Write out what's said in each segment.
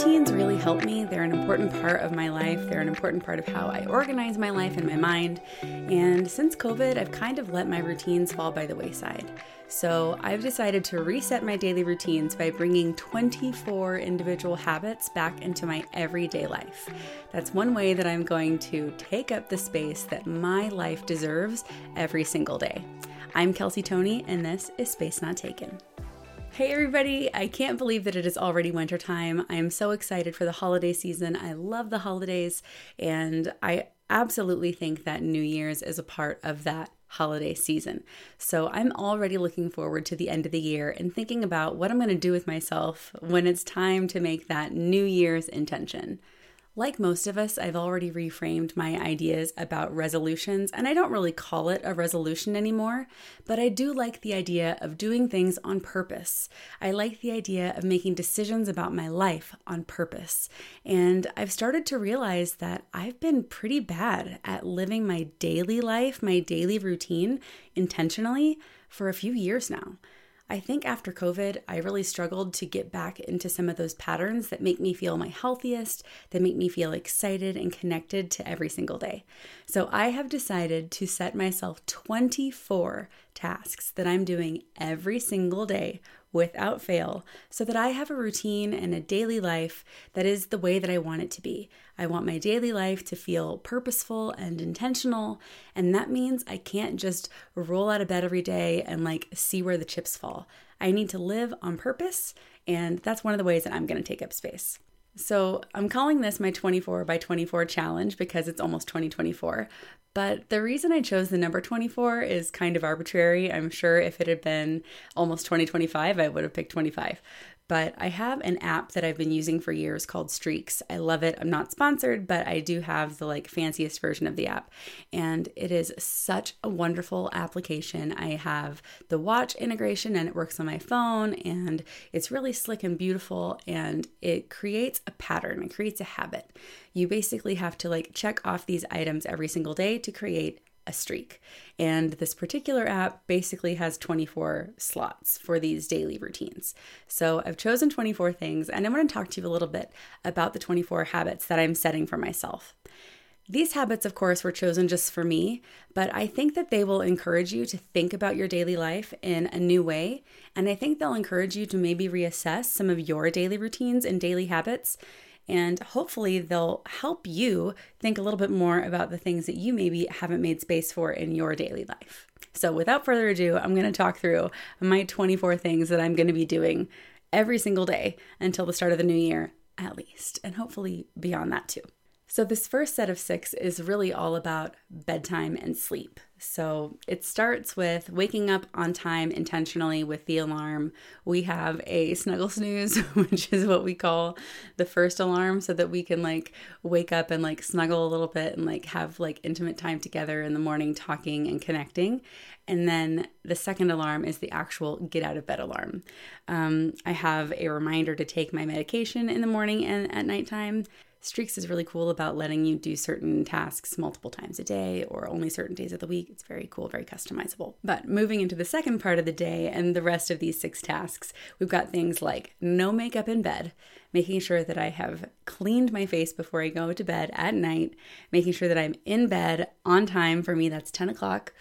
Routines really help me. They're an important part of my life. They're an important part of how I organize my life and my mind. And since COVID, I've kind of let my routines fall by the wayside. So I've decided to reset my daily routines by bringing 24 individual habits back into my everyday life. That's one way that I'm going to take up the space that my life deserves every single day. I'm Kelsey Toney, and this is Space Not Taken. Hey everybody, I can't believe that it is already wintertime. I am so excited for the holiday season. I love the holidays, and I absolutely think that New Year's is a part of that holiday season. So I'm already looking forward to the end of the year and thinking about what I'm going to do with myself when it's time to make that New Year's intention. Like most of us, I've already reframed my ideas about resolutions, and I don't really call it a resolution anymore, but I do like the idea of doing things on purpose. I like the idea of making decisions about my life on purpose. And I've started to realize that I've been pretty bad at living my daily life, my daily routine intentionally for a few years now. I think after COVID, I really struggled to get back into some of those patterns that make me feel my healthiest, that make me feel excited and connected to every single day. So I have decided to set myself 24 tasks that I'm doing every single day without fail so that I have a routine and a daily life that is the way that I want it to be. I want my daily life to feel purposeful and intentional, and that means I can't just roll out of bed every day and like see where the chips fall. I need to live on purpose, and that's one of the ways that I'm to take up space. So, I'm calling this my 24 by 24 challenge because it's almost 2024. But the reason I chose the number 24 is kind of arbitrary. I'm sure if it had been almost 2025, I would have picked 25 but I have an app that I've been using for years called Streaks. I love it. I'm not sponsored, but I do have the like fanciest version of the app. And it is such a wonderful application. I have the watch integration and it works on my phone and it's really slick and beautiful and it creates a pattern. It creates a habit. You basically have to like check off these items every single day to create a streak. And this particular app basically has 24 slots for these daily routines. So I've chosen 24 things, and I want to talk to you a little bit about the 24 habits that I'm setting for myself. These habits, of course, were chosen just for me, but I think that they will encourage you to think about your daily life in a new way. And I think they'll encourage you to maybe reassess some of your daily routines and daily habits and hopefully they'll help you think a little bit more about the things that you maybe haven't made space for in your daily life. So, without further ado, I'm going to talk through my 24 things that I'm going to be doing every single day until the start of the new year, at least, and hopefully beyond that too. So, this first set of six is really all about bedtime and sleep. So, it starts with waking up on time intentionally with the alarm. We have a snuggle snooze, which is what we call the first alarm, so that we can like wake up and like snuggle a little bit and like have like intimate time together in the morning, talking and connecting. And then the second alarm is the actual get out of bed alarm. Um, I have a reminder to take my medication in the morning and at nighttime. Streaks is really cool about letting you do certain tasks multiple times a day or only certain days of the week. It's very cool, very customizable. But moving into the second part of the day and the rest of these six tasks, we've got things like no makeup in bed, making sure that I have cleaned my face before I go to bed at night, making sure that I'm in bed on time. For me, that's 10 o'clock.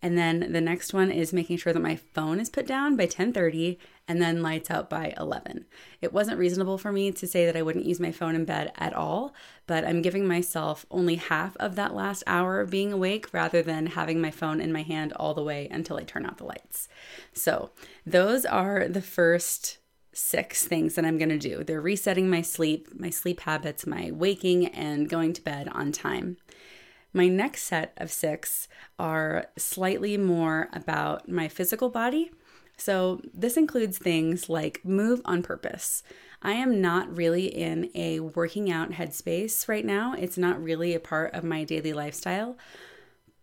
And then the next one is making sure that my phone is put down by 10:30 and then lights out by 11. It wasn't reasonable for me to say that I wouldn't use my phone in bed at all, but I'm giving myself only half of that last hour of being awake rather than having my phone in my hand all the way until I turn out the lights. So, those are the first six things that I'm going to do. They're resetting my sleep, my sleep habits, my waking, and going to bed on time. My next set of six are slightly more about my physical body. So, this includes things like move on purpose. I am not really in a working out headspace right now. It's not really a part of my daily lifestyle.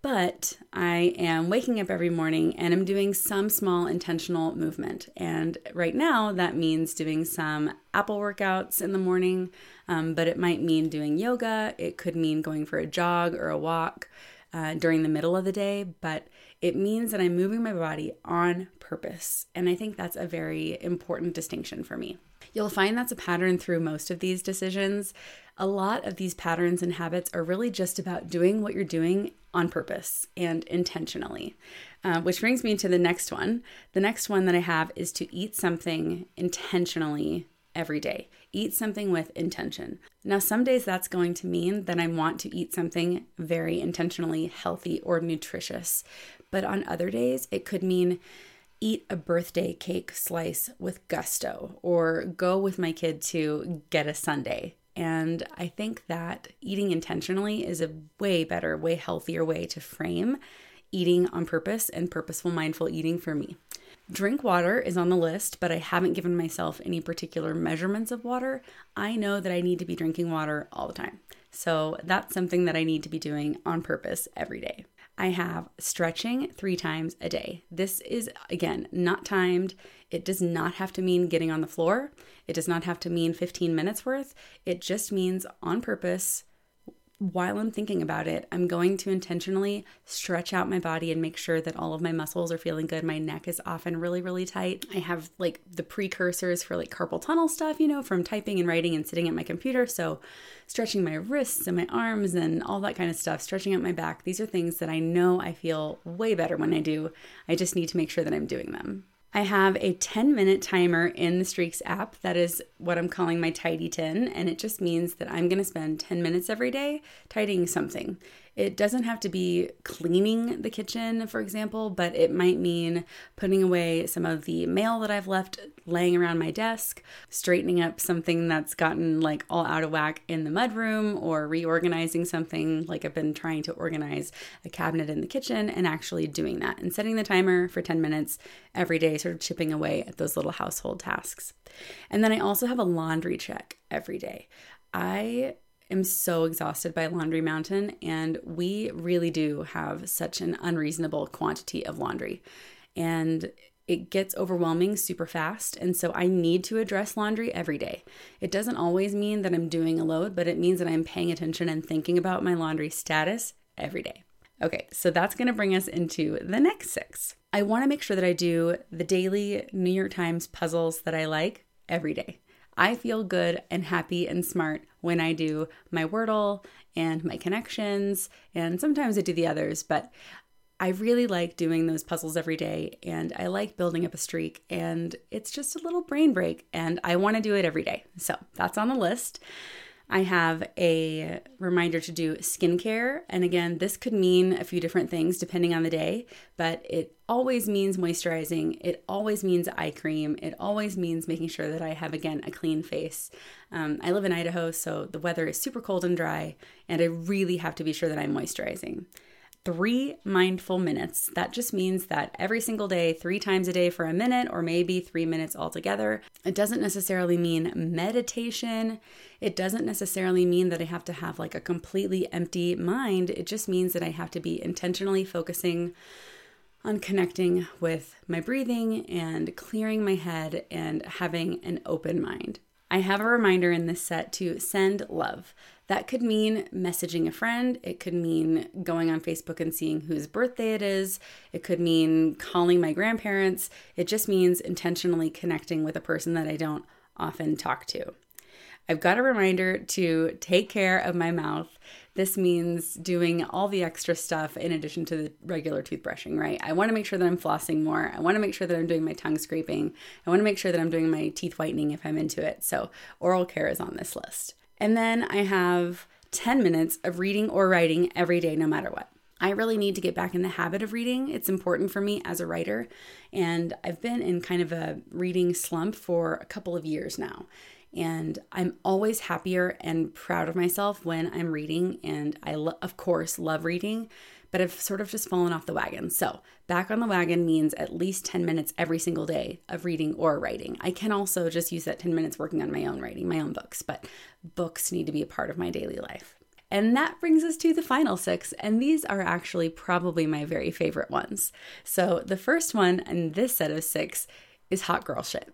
But I am waking up every morning and I'm doing some small intentional movement. And right now, that means doing some Apple workouts in the morning, um, but it might mean doing yoga. It could mean going for a jog or a walk uh, during the middle of the day, but it means that I'm moving my body on purpose. And I think that's a very important distinction for me. You'll find that's a pattern through most of these decisions. A lot of these patterns and habits are really just about doing what you're doing on purpose and intentionally. Uh, which brings me to the next one. The next one that I have is to eat something intentionally every day. Eat something with intention. Now, some days that's going to mean that I want to eat something very intentionally healthy or nutritious. But on other days, it could mean eat a birthday cake slice with gusto or go with my kid to get a sundae. And I think that eating intentionally is a way better, way healthier way to frame eating on purpose and purposeful mindful eating for me. Drink water is on the list, but I haven't given myself any particular measurements of water. I know that I need to be drinking water all the time. So that's something that I need to be doing on purpose every day. I have stretching three times a day. This is, again, not timed. It does not have to mean getting on the floor. It does not have to mean 15 minutes worth. It just means on purpose while I'm thinking about it, I'm going to intentionally stretch out my body and make sure that all of my muscles are feeling good. My neck is often really, really tight. I have like the precursors for like carpal tunnel stuff, you know, from typing and writing and sitting at my computer. So, stretching my wrists and my arms and all that kind of stuff, stretching out my back, these are things that I know I feel way better when I do. I just need to make sure that I'm doing them. I have a 10 minute timer in the Streaks app. That is what I'm calling my tidy 10. And it just means that I'm going to spend 10 minutes every day tidying something. It doesn't have to be cleaning the kitchen, for example, but it might mean putting away some of the mail that I've left laying around my desk, straightening up something that's gotten like all out of whack in the mudroom, or reorganizing something like I've been trying to organize a cabinet in the kitchen and actually doing that and setting the timer for 10 minutes every day, sort of chipping away at those little household tasks. And then I also have a laundry check every day. I am so exhausted by Laundry Mountain, and we really do have such an unreasonable quantity of laundry. And it gets overwhelming super fast. And so I need to address laundry every day. It doesn't always mean that I'm doing a load, but it means that I'm paying attention and thinking about my laundry status every day. Okay, so that's gonna bring us into the next six. I wanna make sure that I do the daily New York Times puzzles that I like every day. I feel good and happy and smart when I do my Wordle and my connections, and sometimes I do the others, but I really like doing those puzzles every day and I like building up a streak and it's just a little brain break and I want to do it every day. So that's on the list. I have a reminder to do skincare. And again, this could mean a few different things depending on the day, but it always means moisturizing. It always means eye cream. It always means making sure that I have, again, a clean face. Um, I live in Idaho, so the weather is super cold and dry, and I really have to be sure that I'm moisturizing three mindful minutes. That just means that every single day, three times a day for a minute, or maybe three minutes altogether. It doesn't necessarily mean meditation. It doesn't necessarily mean that I have to have like a completely empty mind. It just means that I have to be intentionally focusing on connecting with my breathing and clearing my head and having an open mind. I have a reminder in this set to send love. That could mean messaging a friend. It could mean going on Facebook and seeing whose birthday it is. It could mean calling my grandparents. It just means intentionally connecting with a person that I don't often talk to. I've got a reminder to take care of my mouth. This means doing all the extra stuff in addition to the regular toothbrushing, right? I want to make sure that I'm flossing more. I want to make sure that I'm doing my tongue scraping. I want to make sure that I'm doing my teeth whitening if I'm into it. So, oral care is on this list. And then I have 10 minutes of reading or writing every day, no matter what. I really need to get back in the habit of reading. It's important for me as a writer. And I've been in kind of a reading slump for a couple of years now. And I'm always happier and proud of myself when I'm reading. And I, lo- of course, love reading but I've sort of just fallen off the wagon. So, back on the wagon means at least 10 minutes every single day of reading or writing. I can also just use that 10 minutes working on my own writing, my own books, but books need to be a part of my daily life. And that brings us to the final six, and these are actually probably my very favorite ones. So, the first one in this set of six is hot girl shit.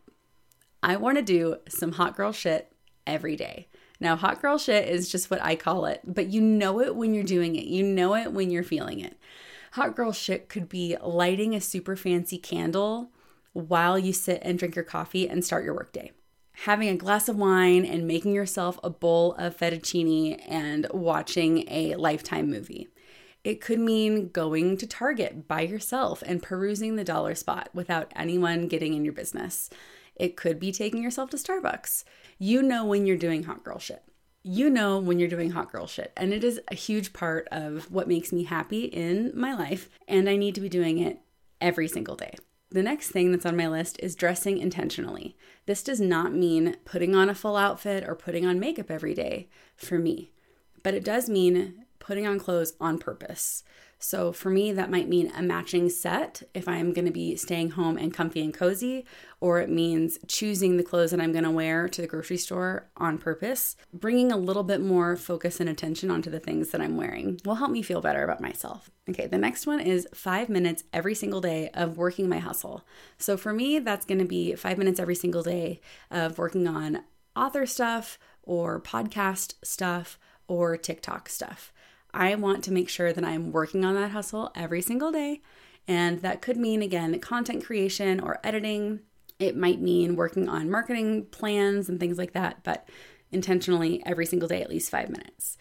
I want to do some hot girl shit every day. Now, hot girl shit is just what I call it, but you know it when you're doing it. You know it when you're feeling it. Hot girl shit could be lighting a super fancy candle while you sit and drink your coffee and start your workday. having a glass of wine and making yourself a bowl of fettuccine and watching a lifetime movie. It could mean going to Target by yourself and perusing the dollar spot without anyone getting in your business. It could be taking yourself to Starbucks. You know when you're doing hot girl shit. You know when you're doing hot girl shit. And it is a huge part of what makes me happy in my life. And I need to be doing it every single day. The next thing that's on my list is dressing intentionally. This does not mean putting on a full outfit or putting on makeup every day for me, but it does mean putting on clothes on purpose. So for me, that might mean a matching set if I'm going to be staying home and comfy and cozy, or it means choosing the clothes that I'm going to wear to the grocery store on purpose. Bringing a little bit more focus and attention onto the things that I'm wearing will help me feel better about myself. Okay, the next one is five minutes every single day of working my hustle. So for me, that's going to be five minutes every single day of working on author stuff or podcast stuff or TikTok stuff. I want to make sure that I'm working on that hustle every single day. And that could mean, again, content creation or editing. It might mean working on marketing plans and things like that, but intentionally every single day, at least five minutes.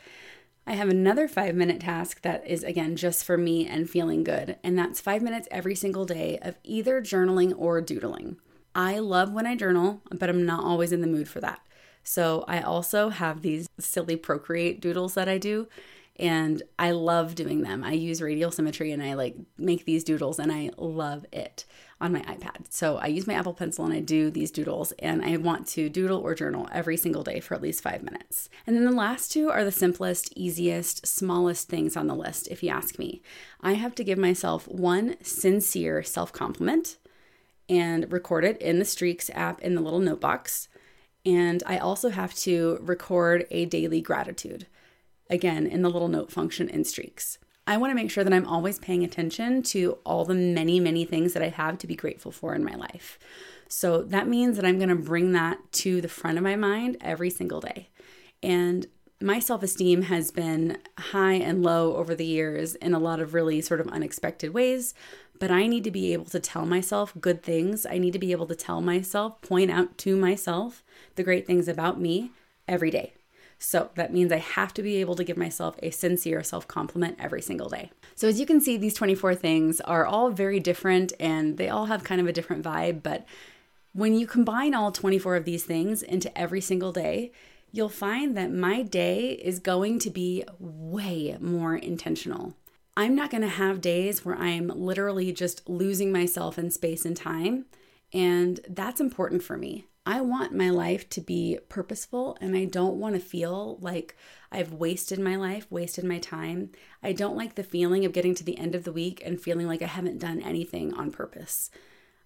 I have another five minute task that is, again, just for me and feeling good. And that's five minutes every single day of either journaling or doodling. I love when I journal, but I'm not always in the mood for that. So I also have these silly Procreate doodles that I do and I love doing them. I use radial symmetry and I like make these doodles and I love it on my iPad. So I use my Apple Pencil and I do these doodles and I want to doodle or journal every single day for at least 5 minutes. And then the last two are the simplest, easiest, smallest things on the list if you ask me. I have to give myself one sincere self-compliment and record it in the Streaks app in the little note box. And I also have to record a daily gratitude again in the little note function in streaks. I want to make sure that I'm always paying attention to all the many, many things that I have to be grateful for in my life. So that means that I'm going to bring that to the front of my mind every single day. And my self esteem has been high and low over the years in a lot of really sort of unexpected ways, but I need to be able to tell myself good things. I need to be able to tell myself, point out to myself the great things about me every day. So that means I have to be able to give myself a sincere self compliment every single day. So, as you can see, these 24 things are all very different and they all have kind of a different vibe. But when you combine all 24 of these things into every single day, you'll find that my day is going to be way more intentional. I'm not going to have days where I'm literally just losing myself in space and time. And that's important for me. I want my life to be purposeful and I don't want to feel like I've wasted my life, wasted my time. I don't like the feeling of getting to the end of the week and feeling like I haven't done anything on purpose.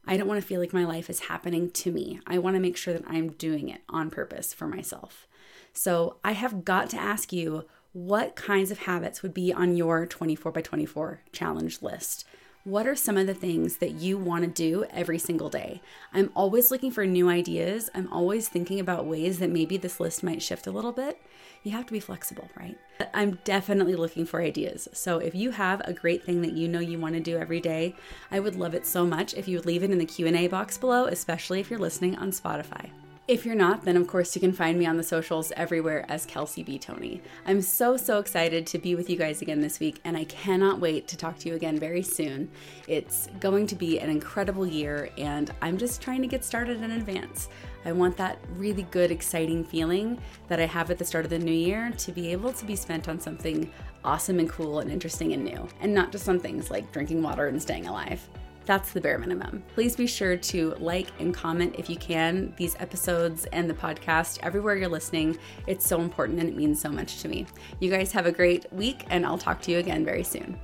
I don't want to feel like my life is happening to me. I want to make sure that I'm doing it on purpose for myself. So I have got to ask you what kinds of habits would be on your 24 by 24 challenge list? What are some of the things that you want to do every single day? I'm always looking for new ideas. I'm always thinking about ways that maybe this list might shift a little bit. You have to be flexible, right? I'm definitely looking for ideas. So if you have a great thing that you know you want to do every day, I would love it so much if you would leave it in the Q&A box below, especially if you're listening on Spotify. If you're not, then of course you can find me on the socials everywhere as Kelsey B. Toney. I'm so, so excited to be with you guys again this week, and I cannot wait to talk to you again very soon. It's going to be an incredible year, and I'm just trying to get started in advance. I want that really good, exciting feeling that I have at the start of the new year to be able to be spent on something awesome and cool and interesting and new, and not just on things like drinking water and staying alive. That's the bare minimum. Please be sure to like and comment if you can these episodes and the podcast everywhere you're listening. It's so important and it means so much to me. You guys have a great week, and I'll talk to you again very soon.